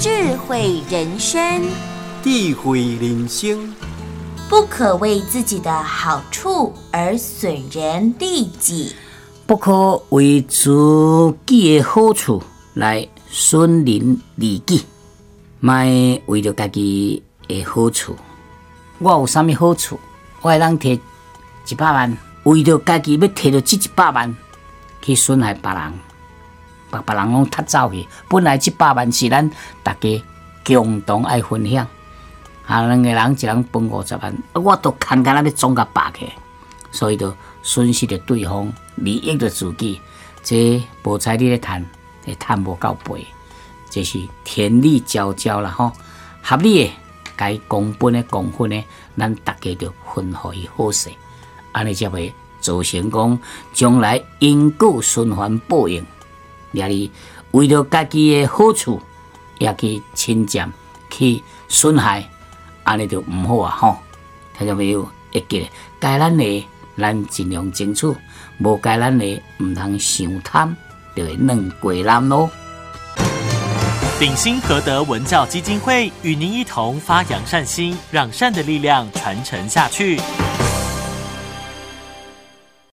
智慧人生，智慧人生，不可为自己的好处而损人利己，不可为自己的好处来损人利己，莫为着家己的好处。我有啥物好处？我会当摕一百万，为着家己要摕到这一百万去损害别人，把别人拢踢走去。本来这百万是咱大家共同爱分享，啊，两个人一人分五十万，我都看干那要总甲拔起来，所以就损失着对方，利益着自己。这无彩你咧趁，会趁无够背，这是天理昭昭啦吼，合理的。该公分的公分的，咱大家就分互伊好势，安尼才会造成讲将来因果循环报应。也是为了家己的好处，也去侵占、去损害，安尼就毋好啊！吼，听众朋友，会记该咱的，咱尽量争取；无该咱的，毋通想贪，就会软过难咯。鼎新和德文教基金会与您一同发扬善心，让善的力量传承下去。